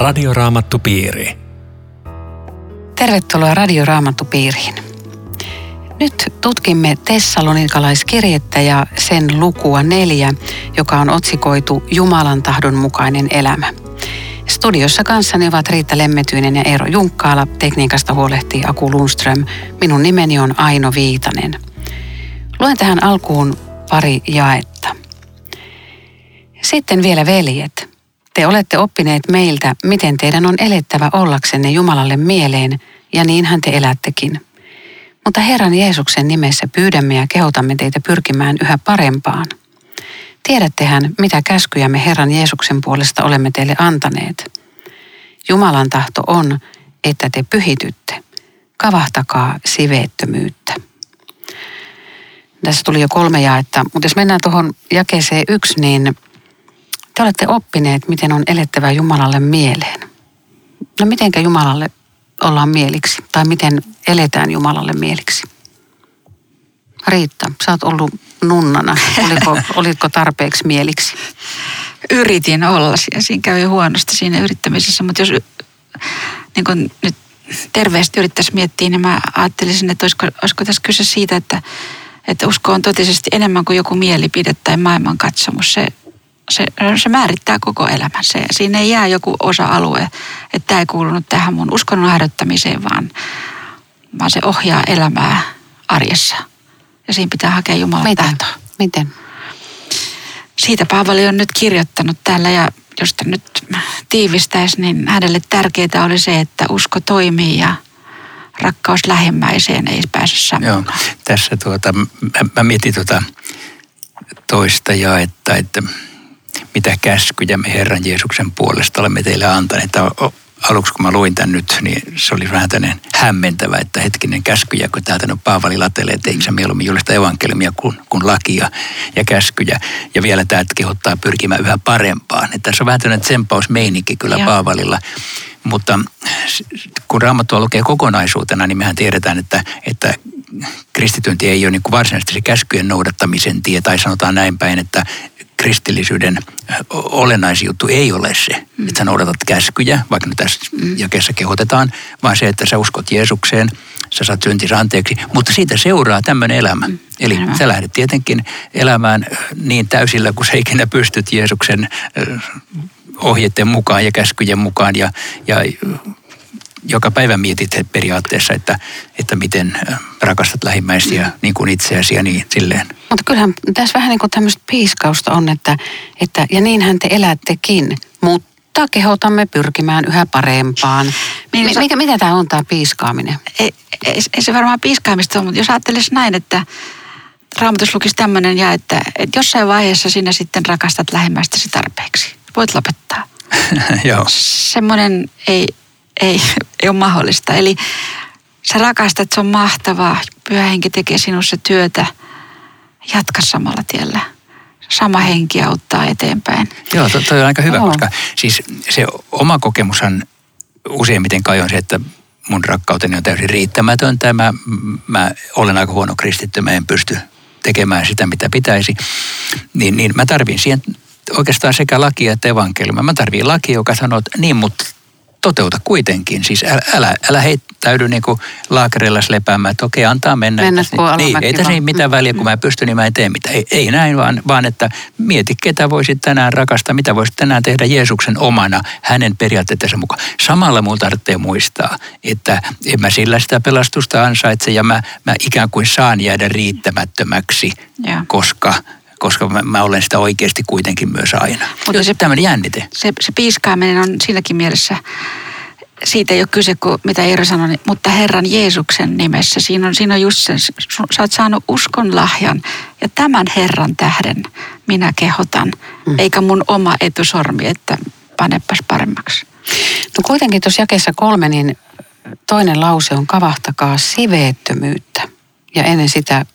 Radioraamattupiiri. Tervetuloa Radioraamattupiiriin. Nyt tutkimme Tessalonikalaiskirjettä ja sen lukua neljä, joka on otsikoitu Jumalan tahdon mukainen elämä. Studiossa kanssani ovat Riitta Lemmetyinen ja Eero Junkkaala. Tekniikasta huolehtii Aku Lundström. Minun nimeni on Aino Viitanen. Luen tähän alkuun pari jaetta. Sitten vielä veljet. Te olette oppineet meiltä, miten teidän on elettävä ollaksenne Jumalalle mieleen, ja niinhän te elättekin. Mutta Herran Jeesuksen nimessä pyydämme ja kehotamme teitä pyrkimään yhä parempaan. Tiedättehän, mitä käskyjä me Herran Jeesuksen puolesta olemme teille antaneet. Jumalan tahto on, että te pyhitytte. Kavahtakaa siveettömyyttä. Tässä tuli jo kolme jaetta, mutta jos mennään tuohon jakeeseen yksi, niin te olette oppineet, miten on elettävä Jumalalle mieleen. No mitenkä Jumalalle ollaan mieliksi tai miten eletään Jumalalle mieliksi? Riitta, sä oot ollut nunnana. Oliko, olitko tarpeeksi mieliksi? Yritin olla. Siinä kävi huonosti siinä yrittämisessä, mutta jos niin kun nyt terveesti yrittäisi miettiä, niin mä ajattelisin, että olisiko, olisiko tässä kyse siitä, että, että usko on totisesti enemmän kuin joku mielipide tai maailmankatsomus. Se, se, se määrittää koko elämän. Se, siinä ei jää joku osa-alue, että tämä ei kuulunut tähän mun uskonnon harjoittamiseen, vaan, vaan se ohjaa elämää arjessa. Ja siinä pitää hakea Jumalan Miten? tahtoa. Miten? Siitä Paavali on nyt kirjoittanut täällä ja jos te nyt tiivistäisi, niin hänelle tärkeää oli se, että usko toimii ja rakkaus lähimmäiseen ei pääse samaan. Joo, tässä tuota, mä, mä mietin tuota toista jaetta, että mitä käskyjä me Herran Jeesuksen puolesta olemme teille antaneet. Tämä on- aluksi kun mä luin tämän nyt, niin se oli vähän tämmöinen hämmentävä, että hetkinen käskyjä, kun täältä nyt Paavali latelee, että eikö se mieluummin julista evankeliumia kuin, kuin lakia ja käskyjä. Ja vielä tämä että kehottaa pyrkimään yhä parempaan. Että tässä on vähän tämmöinen tsempausmeininki kyllä Joo. Paavalilla. Mutta kun Raamattua lukee kokonaisuutena, niin mehän tiedetään, että, että kristityn tie ei ole niin kuin varsinaisesti se käskyjen noudattamisen tie, tai sanotaan näin päin, että kristillisyyden o- olennaisin juttu ei ole se, mm. että sä noudatat käskyjä, vaikka nyt tässä mm. jakeessa kehotetaan, vaan se, että sä uskot Jeesukseen, sä saat syntissä anteeksi, mutta siitä seuraa tämmöinen elämä. Mm. Eli Aivan. sä lähdet tietenkin elämään niin täysillä, kun sä ikinä pystyt Jeesuksen ohjeiden mukaan ja käskyjen mukaan ja, ja joka päivä mietit periaatteessa, että, että miten rakastat lähimmäisiä niin kuin itseäsi ja niin silleen. Mutta kyllähän tässä vähän niin kuin tämmöistä piiskausta on, että, että ja niinhän te elättekin, mutta kehotamme pyrkimään yhä parempaan. Niin, Mi- sä- mikä, mitä tämä on tämä piiskaaminen? Ei, ei, ei se varmaan piiskaamista ole, mutta jos ajattelisi näin, että Raamatus lukisi tämmöinen ja että, että jossain vaiheessa sinä sitten rakastat lähimmäistäsi tarpeeksi. Voit lopettaa. Joo. Semmoinen ei, ei, ei ole mahdollista. Eli sä rakastat, se on mahtavaa. Pyhä henki tekee sinussa työtä. Jatka samalla tiellä. Sama henki auttaa eteenpäin. Joo, to, toi on aika hyvä, Joo. koska siis se oma kokemushan useimmiten kai on se, että mun rakkauteni on täysin riittämätöntä. Mä, mä olen aika huono kristitty, mä en pysty tekemään sitä, mitä pitäisi. Niin, niin mä tarvin siihen oikeastaan sekä lakia että evankeliumia. Mä tarvin lakia, joka sanoo, että niin, mutta toteuta kuitenkin. Siis älä, älä, älä heittäydy niin kuin laakereilla lepäämään, että okei, antaa mennä. Mennä niin, alamäki ei tässä ei mitään väliä, kun mä en pysty, niin mä en tee mitään. Ei, ei näin, vaan, vaan että mieti, ketä voisit tänään rakastaa, mitä voisit tänään tehdä Jeesuksen omana, hänen periaatteettensa mukaan. Samalla mulla tarvitsee muistaa, että en mä sillä sitä pelastusta ansaitse ja mä, mä ikään kuin saan jäädä riittämättömäksi, Joo. koska, koska mä, mä olen sitä oikeasti kuitenkin myös aina. Mutta se- tämmöinen jännite. se, se piiskaaminen on siinäkin mielessä, siitä ei ole kyse kuin mitä Eero sanoi, niin- mutta Herran Jeesuksen nimessä. Siinä on, siinä on just se, sä oot saanut uskon lahjan ja tämän Herran tähden minä kehotan, mm. eikä mun oma etusormi, että panepas paremmaksi. No kuitenkin tuossa jakeessa kolme, niin toinen lause on kavahtakaa siveettömyyttä. Ja ennen sitä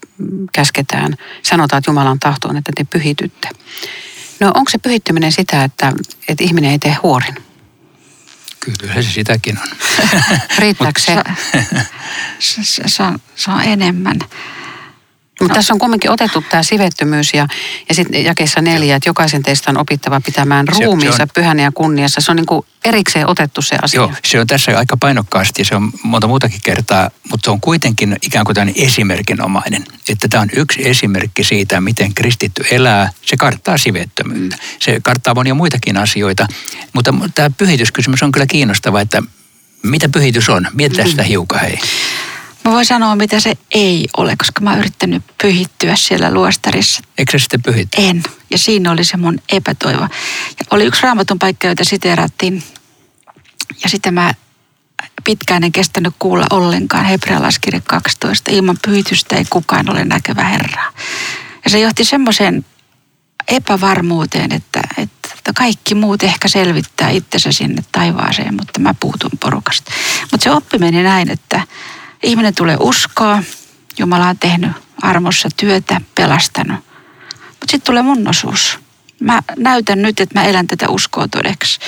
käsketään, sanotaan, että Jumalan tahto on, että te pyhitytte. No onko se pyhittyminen sitä, että, että ihminen ei tee huorin? Kyllä se sitäkin on. Riittääkö se? Se, se, se, on, se on enemmän. Mutta no. tässä on kumminkin otettu tämä sivettömyys ja, ja sitten jakeessa neljä, että jokaisen teistä on opittava pitämään ruumiinsa se on, pyhänä ja kunniassa. Se on niin kuin erikseen otettu se asia. Joo, se on tässä aika painokkaasti ja se on monta muutakin kertaa, mutta se on kuitenkin ikään kuin tämmöinen esimerkinomainen. Että tämä on yksi esimerkki siitä, miten kristitty elää. Se karttaa sivettömyyttä. Se karttaa monia muitakin asioita, mutta tämä pyhityskysymys on kyllä kiinnostava, että mitä pyhitys on? Mietitään sitä hiukan hei. Mä voin sanoa, mitä se ei ole, koska mä oon yrittänyt pyhittyä siellä luostarissa. Eikö se sitten pyhitty? En. Ja siinä oli se mun epätoivo. Ja oli yksi raamatun paikka, jota siteerattiin. Ja sitten mä pitkään en kestänyt kuulla ollenkaan hebrealaiskirja 12. Ilman pyhitystä ei kukaan ole näkevä Herraa. Ja se johti semmoiseen epävarmuuteen, että, että kaikki muut ehkä selvittää itsensä sinne taivaaseen, mutta mä puutun porukasta. Mutta se oppi meni näin, että ihminen tulee uskoa, Jumala on tehnyt armossa työtä, pelastanut. Mutta sitten tulee mun osuus. Mä näytän nyt, että mä elän tätä uskoa todeksi.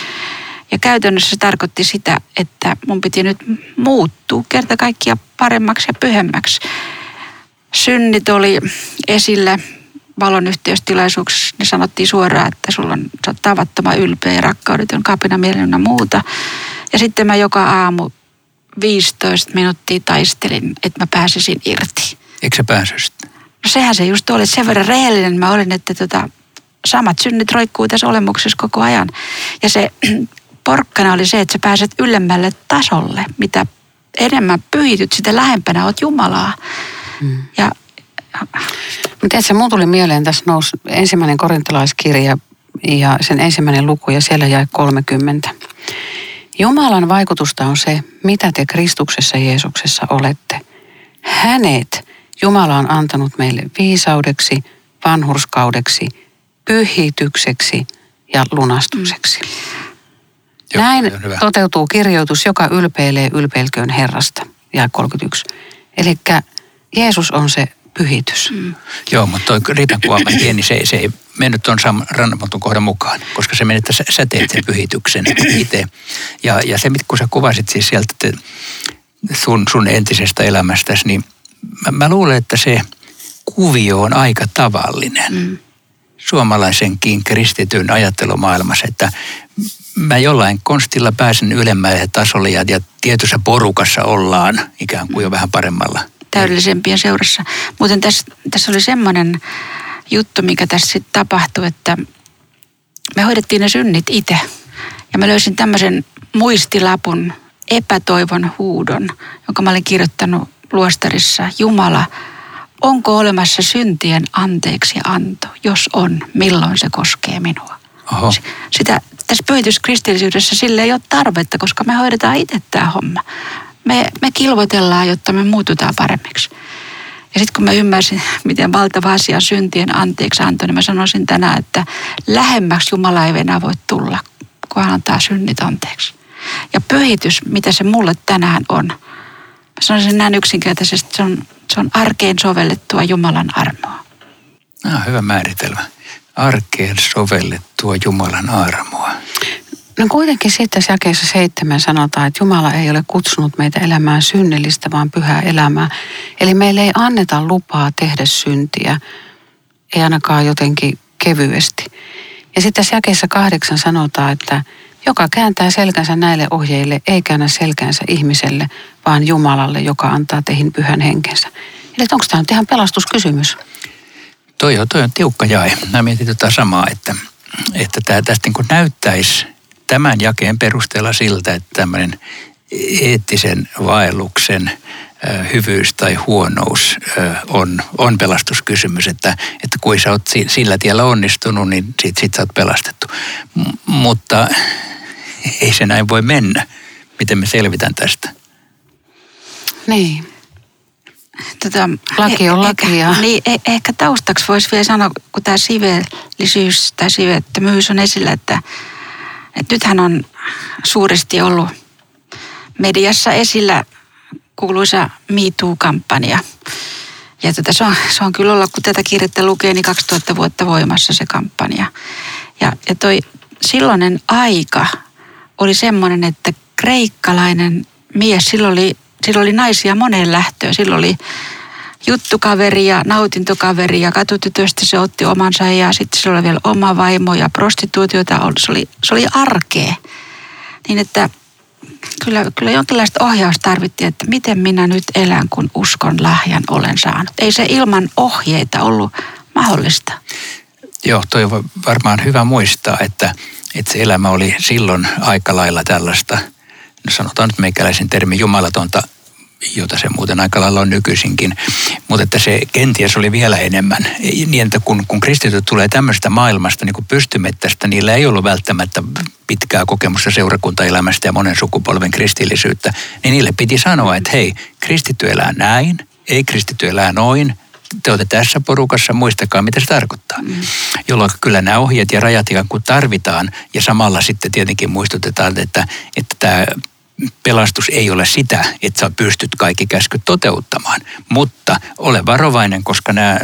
Ja käytännössä se tarkoitti sitä, että mun piti nyt muuttua kerta kaikkia paremmaksi ja pyhemmäksi. Synnit oli esillä valon yhteystilaisuuksessa. Ne sanottiin suoraan, että sulla on, sä tavattoman ylpeä ja rakkaudet on kapina mielenä muuta. Ja sitten mä joka aamu 15 minuuttia taistelin, että mä pääsisin irti. Eikö sä päässyt? No sehän se just oli, että sen verran rehellinen mä olin, että tota, samat synnit roikkuu tässä olemuksessa koko ajan. Ja se porkkana oli se, että sä pääset ylemmälle tasolle. Mitä enemmän pyhityt, sitä lähempänä oot Jumalaa. Mm. Ja mutta se mun tuli mieleen, tässä nousi ensimmäinen korintalaiskirja ja sen ensimmäinen luku ja siellä jäi 30. Jumalan vaikutusta on se, mitä te Kristuksessa Jeesuksessa olette. Hänet Jumala on antanut meille viisaudeksi, vanhurskaudeksi, pyhitykseksi ja lunastukseksi. Mm. Näin Joo, toteutuu kirjoitus, joka ylpeilee ylpeilköön Herrasta. Ja 31. Eli Jeesus on se pyhitys. Mm. Joo, mutta toi riitan kuvaama pieni, se, se ei mennyt tuon rannapotun kohdan mukaan, koska se meni, että sä teet sen pyhityksen itse. Ja, ja se, kun sä kuvasit siis sieltä että sun, sun entisestä elämästäsi, niin mä, mä luulen, että se kuvio on aika tavallinen. Mm. Suomalaisenkin kristityn ajattelumaailmassa, että mä jollain konstilla pääsen ylemmälle tasolle ja, ja tietyssä porukassa ollaan ikään kuin jo vähän paremmalla täydellisempien seurassa. Muuten tässä, tässä oli semmoinen juttu, mikä tässä sitten tapahtui, että me hoidettiin ne synnit itse. Ja mä löysin tämmöisen muistilapun, epätoivon huudon, jonka mä olin kirjoittanut luostarissa. Jumala, onko olemassa syntien anteeksi anto? Jos on, milloin se koskee minua? Oho. Sitä, tässä pöytyskristillisyydessä sille ei ole tarvetta, koska me hoidetaan itse tämä homma me, me kilvoitellaan, jotta me muututaan paremmiksi. Ja sitten kun mä ymmärsin, miten valtava asia syntien anteeksi antoi, niin mä sanoisin tänään, että lähemmäksi Jumala ei enää voi tulla, kun hän antaa synnit anteeksi. Ja pyhitys, mitä se mulle tänään on, mä sanoisin näin yksinkertaisesti, se on, se on arkeen sovellettua Jumalan armoa. Ah, hyvä määritelmä. Arkeen sovellettua Jumalan armoa. No kuitenkin sitten jakeessa seitsemän sanotaan, että Jumala ei ole kutsunut meitä elämään synnellistä, vaan pyhää elämää. Eli meille ei anneta lupaa tehdä syntiä, ei ainakaan jotenkin kevyesti. Ja sitten tässä jakeessa kahdeksan sanotaan, että joka kääntää selkänsä näille ohjeille, ei käännä selkänsä ihmiselle, vaan Jumalalle, joka antaa teihin pyhän henkensä. Eli onko tämä nyt ihan pelastuskysymys? Toi on, toi on tiukka jae. Mä mietin tota samaa, että, että tämä tästä niin näyttäisi tämän jakeen perusteella siltä, että tämmöinen eettisen vaelluksen hyvyys tai huonous on, on pelastuskysymys, että, että kun sä oot sillä tiellä onnistunut, niin sit, sit sä oot pelastettu. M- mutta ei se näin voi mennä. Miten me selvitän tästä? Niin. Tota, laki on laki. Ehkä, niin, eh, ehkä taustaksi voisi vielä sanoa, kun tämä siveellisyys tai sivettömyys on esillä, että et nythän on suuresti ollut mediassa esillä kuuluisa MeToo-kampanja. Ja tota, se, on, se on kyllä ollut, kun tätä kirjettä lukee, niin 2000 vuotta voimassa se kampanja. Ja, ja toi silloinen aika oli semmoinen, että kreikkalainen mies, silloin oli, silloin oli naisia moneen lähtöön. Silloin oli juttukaveri ja nautintokaveri ja katutytöstä se otti omansa ja sitten se oli vielä oma vaimo ja prostituutiota. Se oli, se oli arkea. Niin että kyllä, kyllä jonkinlaista ohjausta tarvittiin, että miten minä nyt elän, kun uskon lahjan olen saanut. Ei se ilman ohjeita ollut mahdollista. Joo, toi on varmaan hyvä muistaa, että, että se elämä oli silloin aika lailla tällaista, no sanotaan nyt meikäläisen termi jumalatonta jota se muuten aika lailla on nykyisinkin. Mutta että se kenties oli vielä enemmän. Niin, että kun, kun kristityt tulee tämmöistä maailmasta, niin kuin pystymettästä, niillä ei ollut välttämättä pitkää kokemusta seurakuntaelämästä ja monen sukupolven kristillisyyttä, niin niille piti sanoa, että hei, kristitty elää näin, ei kristitty elää noin, te olette tässä porukassa, muistakaa mitä se tarkoittaa. Mm. Jolloin kyllä nämä ohjeet ja rajat kun tarvitaan ja samalla sitten tietenkin muistutetaan, että, että tämä pelastus ei ole sitä, että sä pystyt kaikki käskyt toteuttamaan, mutta ole varovainen, koska nämä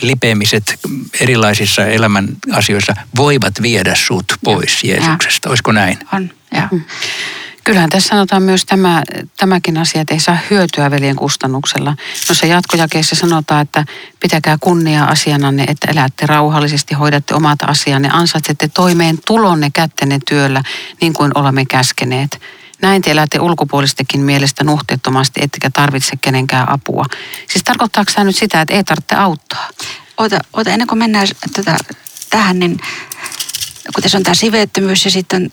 lipeämiset erilaisissa elämän asioissa voivat viedä sut pois ja. Jeesuksesta. Olisiko näin? On, ja. Mm. Kyllähän tässä sanotaan myös tämä, tämäkin asia, että ei saa hyötyä veljen kustannuksella. No se jatkojakeessa sanotaan, että pitäkää kunnia asiananne, että elätte rauhallisesti, hoidatte omat asianne, ansaitsette toimeen tulonne kättenne työllä, niin kuin olemme käskeneet. Näin te elätte ulkopuolistekin mielestä nuhteettomasti, ettekä tarvitse kenenkään apua. Siis tarkoittaako tämä nyt sitä, että ei tarvitse auttaa? Ota, ota ennen kuin mennään tätä, tähän, niin kun tässä on tämä siveettömyys ja sitten on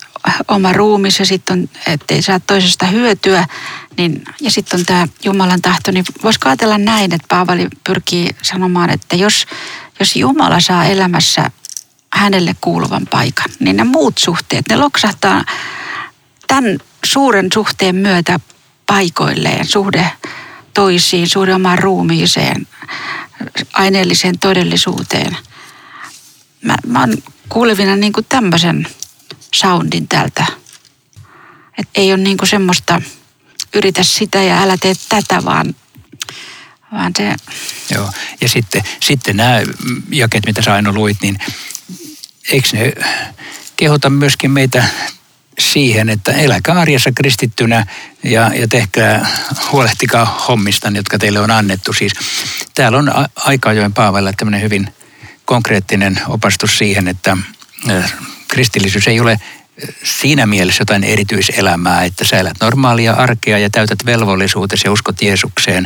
oma ruumis ja sitten on, ettei saa toisesta hyötyä, niin, ja sitten on tämä Jumalan tahto, niin voisiko ajatella näin, että Paavali pyrkii sanomaan, että jos, jos Jumala saa elämässä hänelle kuuluvan paikan, niin ne muut suhteet, ne loksahtaa tämän suuren suhteen myötä paikoilleen, suhde toisiin, suhde omaan ruumiiseen, aineelliseen todellisuuteen. Mä, mä oon kuulevina niin kuin tämmöisen soundin tältä. Että ei ole niin kuin semmoista, yritä sitä ja älä tee tätä, vaan, vaan se... Joo, ja sitten, sitten nämä jaket, mitä sä aina luit, niin eikö ne kehota myöskin meitä siihen, että eläkää arjessa kristittynä ja, ja tehkää, huolehtikaa hommista, jotka teille on annettu. Siis täällä on aika ajoin Paavalla tämmöinen hyvin konkreettinen opastus siihen, että kristillisyys ei ole siinä mielessä jotain erityiselämää, että sä elät normaalia arkea ja täytät velvollisuutesi ja uskot Jeesukseen,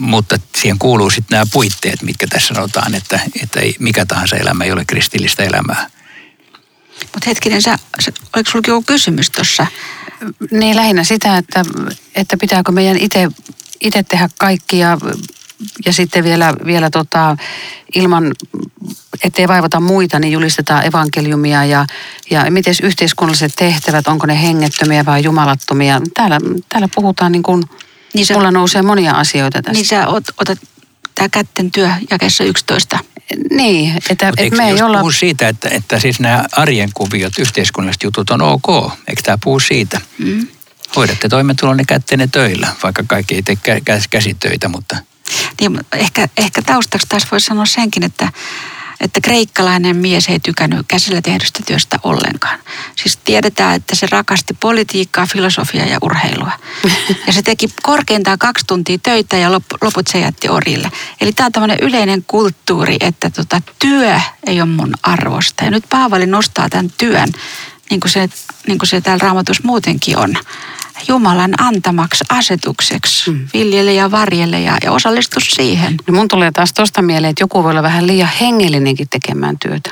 mutta siihen kuuluu sitten nämä puitteet, mitkä tässä sanotaan, että, että ei, mikä tahansa elämä ei ole kristillistä elämää. Mutta hetkinen, sä, oliko sulla joku kysymys tuossa? Niin lähinnä sitä, että, että pitääkö meidän itse tehdä kaikki ja, ja sitten vielä, vielä tota, ilman, ettei vaivata muita, niin julistetaan evankeliumia ja, ja miten yhteiskunnalliset tehtävät, onko ne hengettömiä vai jumalattomia. Täällä, täällä puhutaan niin kuin, niin sä, mulla nousee monia asioita tästä. Niin sä ot, otat tämä kätten työ jakessa 11. Niin, että, että me ei olla... puhu siitä, että, että siis nämä arjen kuviot, yhteiskunnalliset jutut on ok. Eikö tämä puhu siitä? Mm. Hoidatte toimeentulonne kätteenne töillä, vaikka kaikki ei tee käsitöitä, mutta... Niin, ehkä, ehkä taustaksi taas voisi sanoa senkin, että että kreikkalainen mies ei tykännyt käsillä tehdystä työstä ollenkaan. Siis tiedetään, että se rakasti politiikkaa, filosofiaa ja urheilua. Ja se teki korkeintaan kaksi tuntia töitä ja loput se jätti orille. Eli tämä on tämmöinen yleinen kulttuuri, että tota, työ ei ole mun arvosta. Ja nyt Paavali nostaa tämän työn, niin kuin se, niin kuin se täällä raamatus muutenkin on. Jumalan antamaksi asetukseksi. Mm. Viljele ja varjele ja, ja osallistu siihen. No mun tulee taas tuosta mieleen, että joku voi olla vähän liian hengellinenkin tekemään työtä.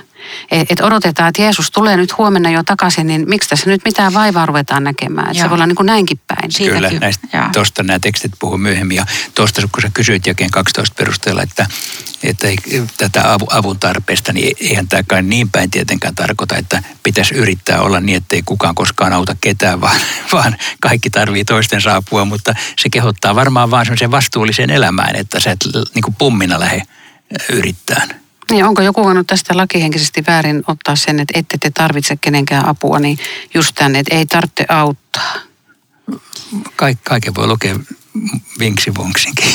Et, et odotetaan, että Jeesus tulee nyt huomenna jo takaisin, niin miksi tässä nyt mitään vaivaa ruvetaan näkemään? Että se voi olla niin kuin näinkin päin. Kyllä, tuosta nämä tekstit puhuu myöhemmin. Ja tuosta kun sä kysyit jakeen 12 perusteella, että, että ei, tätä avun tarpeesta, niin eihän tämä kai niin päin tietenkään tarkoita, että pitäisi yrittää olla niin, että ei kukaan koskaan auta ketään, vaan, vaan kaikki tarvii toisten saapua, mutta se kehottaa varmaan vaan semmoiseen vastuulliseen elämään, että sä et niin kuin pummina lähde yrittämään. Niin, onko joku voinut tästä lakihenkisesti väärin ottaa sen, että ette te tarvitse kenenkään apua, niin just tänne, että ei tarvitse auttaa? Kaik, kaiken voi lukea vinksi vonksinkin.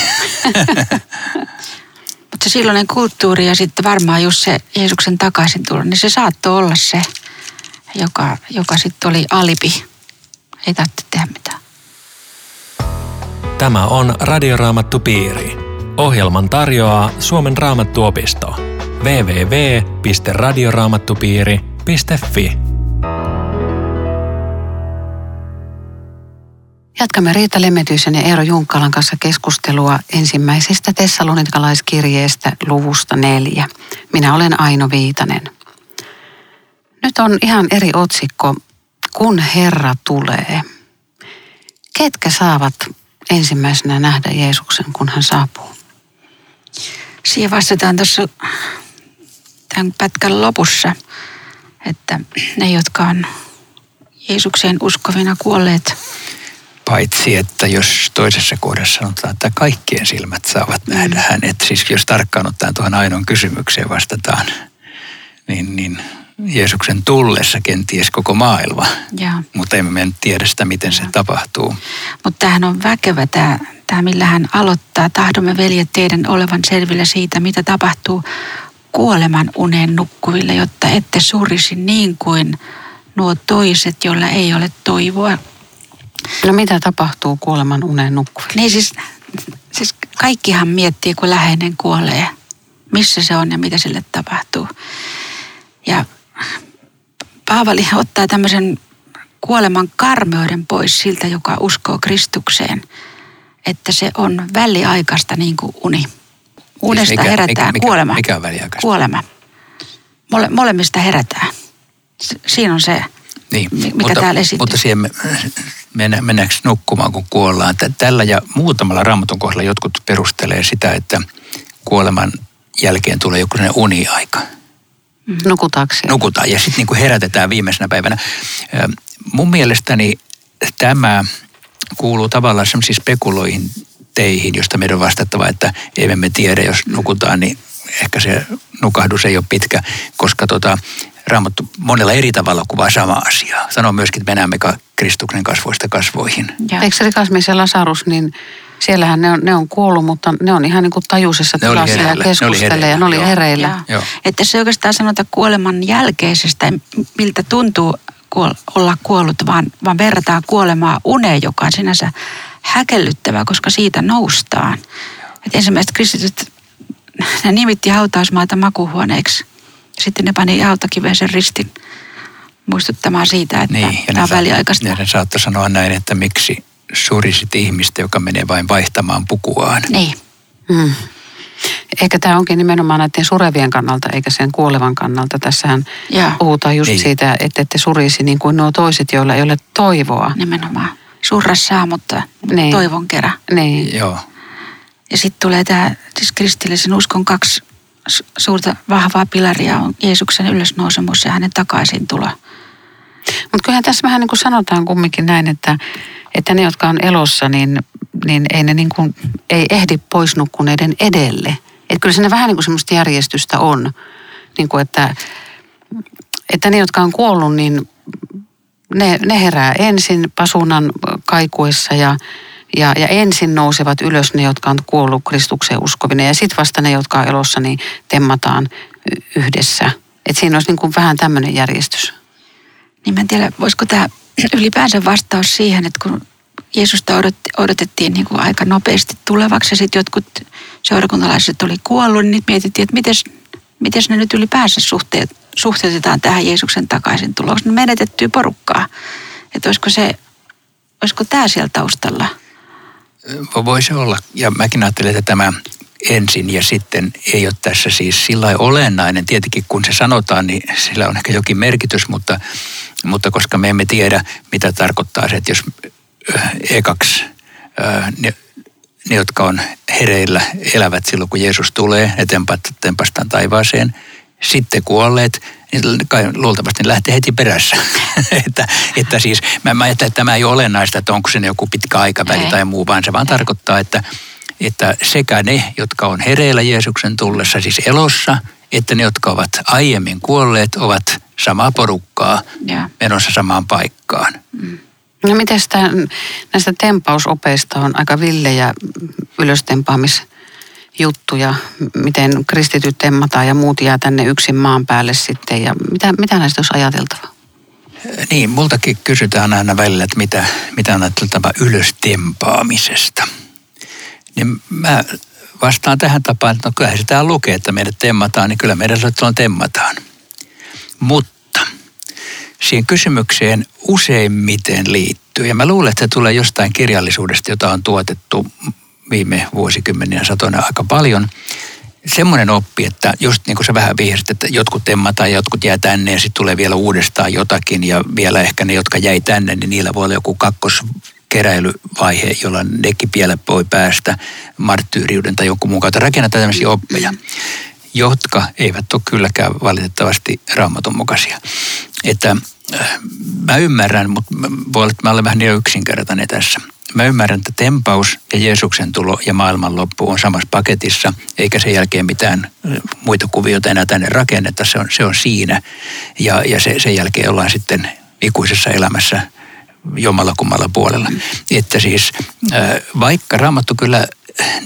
Mutta se silloinen kulttuuri ja sitten varmaan just se Jeesuksen takaisin tulo, niin se saattoi olla se, joka, joka sitten oli alibi. Ei tarvitse tehdä mitään. Tämä on Radioraamattu piiri. Ohjelman tarjoaa Suomen raamattuopisto. www.radioraamattupiiri.fi Jatkamme Riitta Lemmetyisen ja Eero Junkkalan kanssa keskustelua ensimmäisestä tessalonikalaiskirjeestä luvusta neljä. Minä olen Aino Viitanen. Nyt on ihan eri otsikko, kun Herra tulee. Ketkä saavat ensimmäisenä nähdä Jeesuksen, kun hän saapuu? Siihen vastataan tuossa tämän pätkän lopussa, että ne, jotka on Jeesukseen uskovina kuolleet, Paitsi, että jos toisessa kohdassa sanotaan, että kaikkien silmät saavat nähdä hänet. Siis jos tarkkaan ottaen tuohon ainoan kysymykseen vastataan, niin, niin Jeesuksen tullessa kenties koko maailma. Joo. Mutta emme me tiedä sitä, miten se tapahtuu. Mutta tämähän on väkevä tämä, tämä, millä hän aloittaa. Tahdomme veljet teidän olevan selvillä siitä, mitä tapahtuu kuoleman uneen nukkuville, jotta ette surisi niin kuin nuo toiset, joilla ei ole toivoa. No mitä tapahtuu kuoleman uneen nukkuville? Niin siis, siis kaikkihan miettii, kun läheinen kuolee, missä se on ja mitä sille tapahtuu. Ja Paavali ottaa tämmöisen kuoleman karmeuden pois siltä, joka uskoo Kristukseen, että se on väliaikaista niin kuin uni. Unesta Siis mikä- herätään mikä- kuolema. mikä on väliaikaista? Kuolema. Mole, molemmista herätään. Siinä on se, Niin, mi- mikä mutta, täällä esiintyy. Mutta siihen me- mennä, mennäänkö nukkumaan, kun kuollaan. Tä- Tällä ja muutamalla raamatun kohdalla jotkut perustelee sitä, että kuoleman jälkeen tulee joku sellainen uniaika. Nukutaanko siellä? Nukutaan ja sitten niin herätetään viimeisenä päivänä. Mun mielestäni tämä kuuluu tavallaan sellaisiin spekuloihin teihin, josta meidän on vastattava, että emme me tiedä, jos nukutaan, niin ehkä se nukahdus ei ole pitkä, koska tota, Raamattu monella eri tavalla kuvaa samaa asiaa. Sanoo myöskin, että me näemme Kristuksen kasvoista kasvoihin. ja, Eikö se rikas mies ja Lasarus, niin siellähän ne on, ne on kuollut, mutta ne on ihan niin kuin tajuisessa Ne tilassa ja keskustelee ja ne oli hereillä, joo. Joo. Että se ei oikeastaan sanota kuoleman jälkeisestä, miltä tuntuu kuol- olla kuollut, vaan, vaan verrataan kuolemaa uneen, joka on sinänsä häkellyttävää, koska siitä noustaan. Et ensimmäiset kristityt, ne nimitti hautausmaata makuhuoneeksi. Sitten ne pani hautakiven ristin muistuttamaan siitä, että Niin, ja tämä on ne, väliaikaista. sa- ne saattoi sanoa näin, että miksi surisit ihmistä, joka menee vain vaihtamaan pukuaan. Niin, Mm. Ehkä tämä onkin nimenomaan näiden surevien kannalta, eikä sen kuolevan kannalta. Tässähän Joo. puhutaan just Niin. siitä, että ette surisi niin kuin nuo toiset, joilla ei ole toivoa. nimenomaan. Surra saa, mutta Niin. toivon kerran. Niin. Joo. Ja sitten tulee tämä, siis kristillisen uskon kaksi su- suurta vahvaa pilaria on Jeesuksen ylösnousemus ja hänen takaisin tulo. Mutta kyllähän tässä vähän niin kuin sanotaan kumminkin näin, että, että ne, jotka on elossa, niin, niin ei ne niin kuin, ei ehdi pois nukkuneiden edelle. Että kyllä siinä vähän niin kuin semmoista järjestystä on. Niin kuin että, että ne, jotka on kuollut, niin ne, ne herää ensin pasunan kaikuessa ja, ja, ja ensin nousevat ylös ne, jotka on kuollut Kristukseen uskovina. Ja sitten vasta ne, jotka on elossa, niin temmataan yhdessä. Että siinä olisi niin kuin vähän tämmöinen järjestys. Niin mä en tiedä, voisiko tämä ylipäänsä vastaus siihen, että kun Jeesusta odotettiin niin kuin aika nopeasti tulevaksi ja sitten jotkut seurakuntalaiset oli kuollut, niin mietittiin, että miten, ne nyt ylipäänsä suhteet, suhteutetaan tähän Jeesuksen takaisin tuloksi. Ne menetettyä porukkaa. Että olisiko se, olisiko tämä siellä taustalla? Vo- Voi se olla. Ja mäkin ajattelen, että tämä ensin ja sitten ei ole tässä siis sillä olennainen. Tietenkin kun se sanotaan, niin sillä on ehkä jokin merkitys, mutta, mutta koska me emme tiedä, mitä tarkoittaa se, että jos ekaksi ne, ne, jotka on hereillä, elävät silloin, kun Jeesus tulee, ne tempastaan taivaaseen, sitten kuolleet, niin kai luultavasti ne lähtee heti perässä. että, että siis mä, mä ajattelen, että tämä ei ole olennaista, että onko se joku pitkä aikaväli Ei. tai muu, vaan se vaan tarkoittaa, että, että sekä ne, jotka on hereillä Jeesuksen tullessa, siis elossa, että ne, jotka ovat aiemmin kuolleet, ovat samaa porukkaa Joo. menossa samaan paikkaan. No miten sitä, näistä tempausopeista on aika villejä ylöstempaamisjuttuja, miten kristityt temmataan ja muut jää tänne yksin maan päälle sitten ja mitä, mitä näistä olisi ajateltava? Niin, multakin kysytään aina välillä, että mitä, mitä on ajateltava ylöstempaamisesta. Niin mä vastaan tähän tapaan, että no kyllähän täällä lukee, että meidät temmataan, niin kyllä meidän silloin temmataan. Mutta siihen kysymykseen useimmiten liittyy, ja mä luulen, että se tulee jostain kirjallisuudesta, jota on tuotettu viime vuosikymmenien satona aika paljon, semmoinen oppi, että just niin kuin sä vähän vihjasit, että jotkut temmataan ja jotkut jää tänne ja sitten tulee vielä uudestaan jotakin ja vielä ehkä ne, jotka jäi tänne, niin niillä voi olla joku kakkos keräilyvaihe, jolla nekin vielä voi päästä marttyyriuden tai joku muun kautta. Rakennetaan tämmöisiä oppeja, jotka eivät ole kylläkään valitettavasti raamatun mukaisia. Että äh, mä ymmärrän, mutta voi olla, että mä olen vähän niin yksinkertainen tässä – Mä ymmärrän, että tempaus ja Jeesuksen tulo ja maailmanloppu on samassa paketissa, eikä sen jälkeen mitään muita kuvioita enää tänne rakenneta. Se on, se on siinä ja, ja se, sen jälkeen ollaan sitten ikuisessa elämässä jommalla kummalla puolella. Että siis vaikka Raamattu kyllä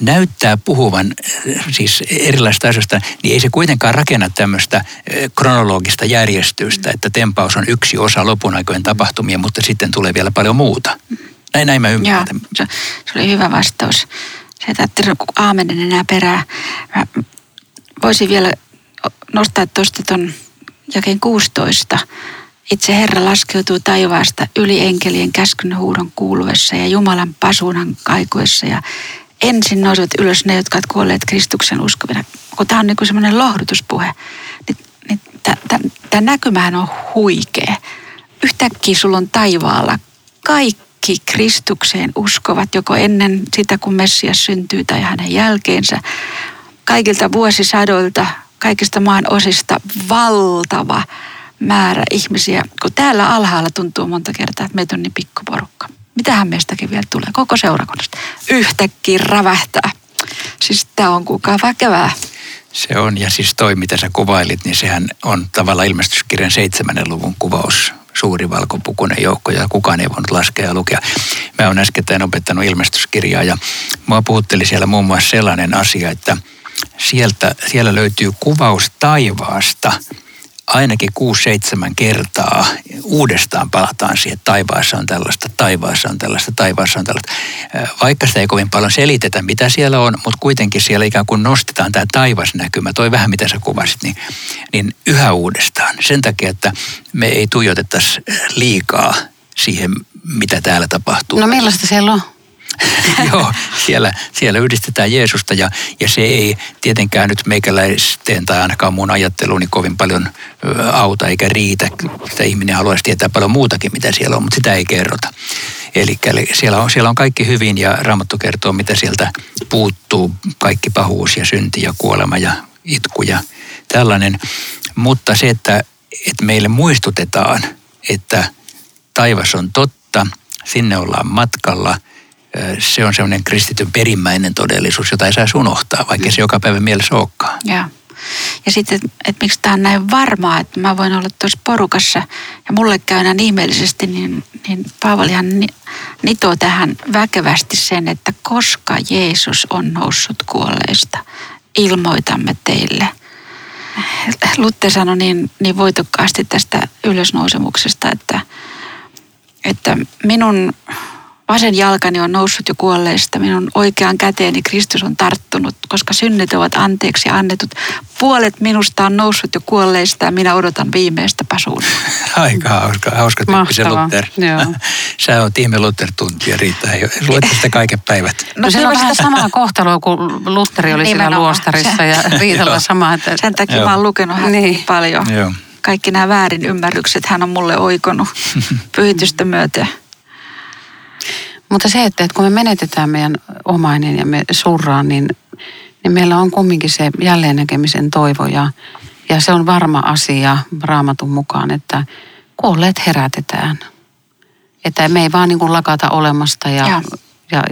näyttää puhuvan siis erilaisista asioista, niin ei se kuitenkaan rakenna tämmöistä kronologista järjestystä, että tempaus on yksi osa lopun aikojen tapahtumia, mutta sitten tulee vielä paljon muuta. Näin, näin mä ymmärrän. Joo, se, se oli hyvä vastaus. Se ei tarvitse aamenen enää perää. Mä voisin vielä nostaa tuosta tuon jakeen 16. Itse Herra laskeutuu taivaasta yli enkelien käskyn huudon kuuluessa ja Jumalan pasuunan kaikuessa ja ensin nousevat ylös ne, jotka ovat kuolleet Kristuksen uskovina. Kun tämä on niin semmoinen lohdutuspuhe, niin, niin tämä näkymähän on huikea. Yhtäkkiä sulla on taivaalla kaikki Kristukseen uskovat joko ennen sitä, kun Messias syntyy tai hänen jälkeensä. Kaikilta vuosisadoilta, kaikista maan osista valtava määrä ihmisiä, kun täällä alhaalla tuntuu monta kertaa, että meitä on niin pikkuporukka. Mitähän meistäkin vielä tulee koko seurakunnasta? Yhtäkkiä rävähtää. Siis tämä on kukaan väkevää. Se on, ja siis toi mitä sä kuvailit, niin sehän on tavallaan ilmestyskirjan seitsemännen luvun kuvaus suuri valkopukunen joukko ja kukaan ei voinut laskea ja lukea. Mä oon äskettäin opettanut ilmestyskirjaa ja mua puhutteli siellä muun muassa sellainen asia, että sieltä, siellä löytyy kuvaus taivaasta – ainakin 6-7 kertaa uudestaan palataan siihen, että taivaassa on tällaista, taivaassa on tällaista, taivaassa on tällaista. Vaikka sitä ei kovin paljon selitetä, mitä siellä on, mutta kuitenkin siellä ikään kuin nostetaan tämä taivasnäkymä, toi vähän mitä sä kuvasit, niin, niin yhä uudestaan. Sen takia, että me ei tuijotettaisi liikaa siihen, mitä täällä tapahtuu. No millaista siellä on? Joo, siellä, siellä yhdistetään Jeesusta ja, ja se ei tietenkään nyt meikäläisten tai ainakaan mun ajatteluuni kovin paljon auta eikä riitä. Sitä ihminen haluaisi tietää paljon muutakin, mitä siellä on, mutta sitä ei kerrota. Eli siellä on, siellä on kaikki hyvin ja Raamattu kertoo, mitä sieltä puuttuu. Kaikki pahuus ja synti ja kuolema ja itku ja tällainen. Mutta se, että, että meille muistutetaan, että taivas on totta, sinne ollaan matkalla – se on semmoinen kristityn perimmäinen todellisuus, jota ei saisi unohtaa, vaikka se joka päivä mielessä olekaan. Ja, ja sitten, että et miksi tämä on näin varmaa, että mä voin olla tuossa porukassa ja mulle käy näin ihmeellisesti, niin, niin Paavalihan nitoo tähän väkevästi sen, että koska Jeesus on noussut kuolleista, ilmoitamme teille. Lutte sanoi niin, niin voitokkaasti tästä ylösnousemuksesta, että, että minun Vasen jalkani on noussut jo kuolleista, minun oikean käteeni Kristus on tarttunut, koska synnit ovat anteeksi annetut. Puolet minusta on noussut jo kuolleista ja minä odotan viimeistä pasuun. Aika hauska, hauska tyyppi se Luther. Joo. Sä oot ihme Luther-tuntija, Riitta. Luet sitä kaiken päivät. No, no se on vähän samaa kohtaloa kuin Lutteri oli siellä luostarissa ja Riitalla sama. Että... Sen takia Joo. mä oon lukenut hän niin. paljon. Joo. Kaikki nämä väärin ymmärrykset hän on mulle oikonut pyhitystä myöten. Mutta se, että, että kun me menetetään meidän omainen ja me surraan, niin, niin meillä on kumminkin se jälleen näkemisen toivo ja, ja se on varma asia raamatun mukaan, että kuolleet herätetään. Että me ei vaan niin kuin lakata olemasta ja, ja. ja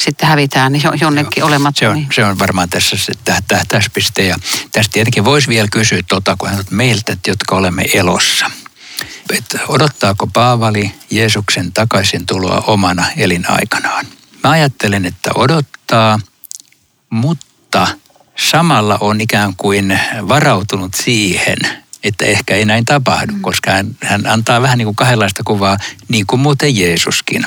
sitten hävitään jo, jonnekin Joo. olematta. Se on, se on varmaan tässä se tähtäyspiste. Ja tästä tietenkin voisi vielä kysyä tuota, kun hän meiltä, jotka olemme elossa – että odottaako Paavali Jeesuksen takaisin tuloa omana elinaikanaan. Mä ajattelen, että odottaa, mutta samalla on ikään kuin varautunut siihen, että ehkä ei näin tapahdu, mm. koska hän, hän antaa vähän niin kuin kahdenlaista kuvaa, niin kuin muuten Jeesuskin.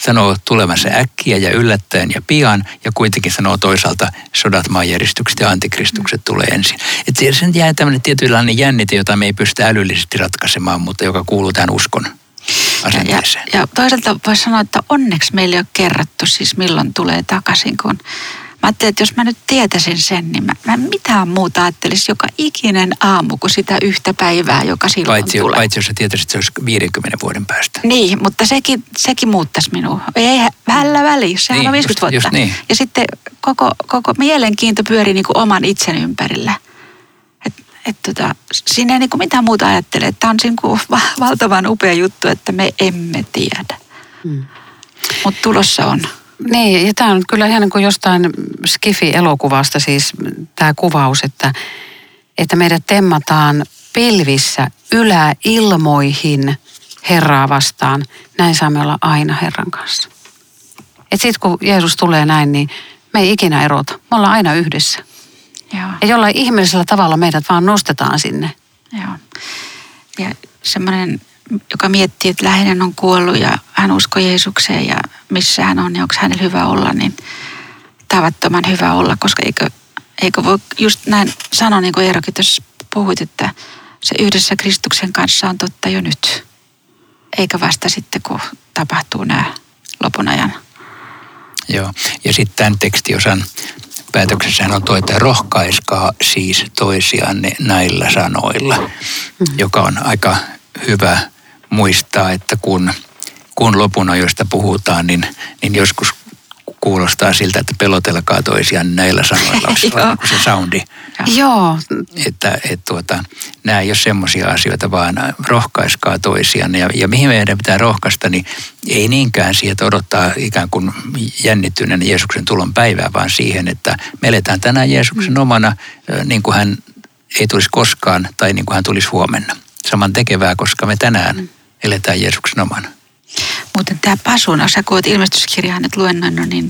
Sanoo tulevansa äkkiä ja yllättäen ja pian ja kuitenkin sanoo toisaalta sodat, maanjäristykset ja antikristukset tulee ensin. Että sen jää tämmöinen tietynlainen jännite, jota me ei pysty älyllisesti ratkaisemaan, mutta joka kuuluu tähän uskon asenteeseen. Ja, ja toisaalta voisi sanoa, että onneksi meillä ei ole kerrottu siis milloin tulee takaisin, kun ajattelin, että jos mä nyt tietäisin sen, niin mä, mä mitään muuta ajattelisin joka ikinen aamu kuin sitä yhtä päivää, joka silloin paitsi, tulee. Paitsi jos sä tietäisit, että se olisi 50 vuoden päästä. Niin, mutta sekin, sekin muuttaisi minua. Ei vällä väliä, sehän Niin, on 50 just- vuotta. just niin. Ja sitten koko, koko mielenkiinto pyörii niin kuin oman itsen ympärillä. Et, et tota, siinä ei niin kuin mitään muuta ajattele. Tämä on niin kuin va- valtavan upea juttu, että me emme tiedä. Mm. Mutta tulossa on. Niin, ja tämä on kyllä ihan niin kuin jostain Skifi-elokuvasta siis tämä kuvaus, että, että meidät temmataan pilvissä yläilmoihin Herraa vastaan. Näin saamme olla aina Herran kanssa. Et sitten kun Jeesus tulee näin, niin me ei ikinä erota. Me ollaan aina yhdessä. Joo. Ja jollain ihmeellisellä tavalla meidät vaan nostetaan sinne. Joo. Ja semmoinen, joka miettii, että läheinen on kuollut ja hän uskoo Jeesukseen ja missä hän on ja onko hänellä hyvä olla, niin tavattoman hyvä olla, koska eikö, eikö voi just näin sanoa, niin kuin Eerokin tuossa puhuit, että se yhdessä Kristuksen kanssa on totta jo nyt. Eikä vasta sitten, kun tapahtuu nämä lopun ajan. Joo. Ja sitten tämän tekstiosan päätöksessähän on toi, että rohkaiskaa siis toisianne näillä sanoilla, joka on aika hyvä muistaa, että kun, kun lopun ajoista puhutaan, niin, niin joskus kuulostaa siltä, että pelotelkaa toisiaan näillä sanoilla, Joo. niin se soundi. Joo, Että et tuota, nämä ei ole semmoisia asioita, vaan rohkaiskaa toisiaan. Ja, ja mihin meidän pitää rohkaista, niin ei niinkään siihen, että odottaa ikään kuin jännittyneen Jeesuksen tulon päivää, vaan siihen, että me eletään tänään Jeesuksen omana, ö, niin kuin hän ei tulisi koskaan tai niin kuin hän tulisi huomenna. Saman tekevää, koska me tänään eletään Jeesuksen omana. Muuten tämä pasuna, sä kun oot ilmestyskirjaa nyt luennoinut, niin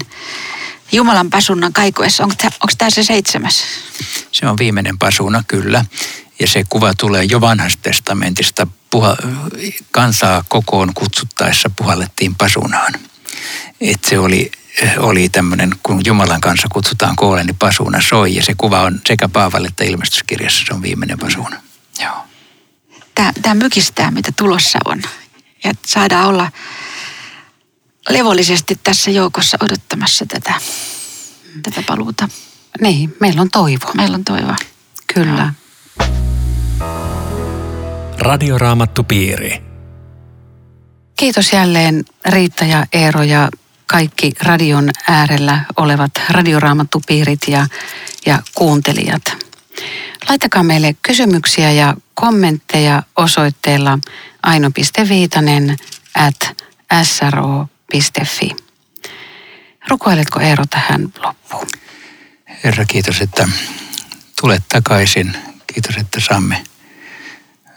Jumalan pasunnan kaikuessa, onko tämä se seitsemäs? Se on viimeinen pasuna, kyllä. Ja se kuva tulee jo vanhasta testamentista. Puha, kansaa kokoon kutsuttaessa puhallettiin pasunaan. Et se oli, oli tämmöinen, kun Jumalan kanssa kutsutaan koolle, niin pasuna soi. Ja se kuva on sekä Paavalle että ilmestyskirjassa, se on viimeinen pasuna. Joo. Tämä, tämä mykistää, mitä tulossa on. Ja saadaan olla levollisesti tässä joukossa odottamassa tätä, tätä paluuta. niin, meillä on toivo. Meillä on toivoa. Kyllä. Radioraamattupiiri. Kiitos jälleen Riitta ja Eero ja kaikki radion äärellä olevat radioraamattupiirit ja, ja kuuntelijat. Laittakaa meille kysymyksiä ja kommentteja osoitteella aino.viitanen at sro.fi. Rukoiletko Eero tähän loppuun? Herra, kiitos, että tulet takaisin. Kiitos, että saamme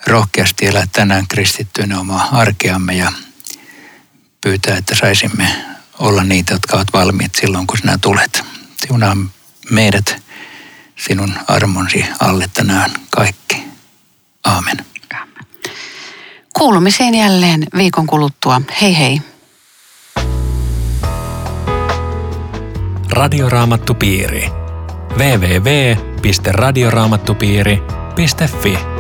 rohkeasti elää tänään kristittyinä omaa arkeamme ja pyytää, että saisimme olla niitä, jotka ovat valmiit silloin, kun sinä tulet. Siunaa meidät sinun armonsi alle tänään kaikki. Aamen. Kuulumiseen jälleen viikon kuluttua. Hei hei. Radioraamattupiiri. www.radioraamattupiiri.fi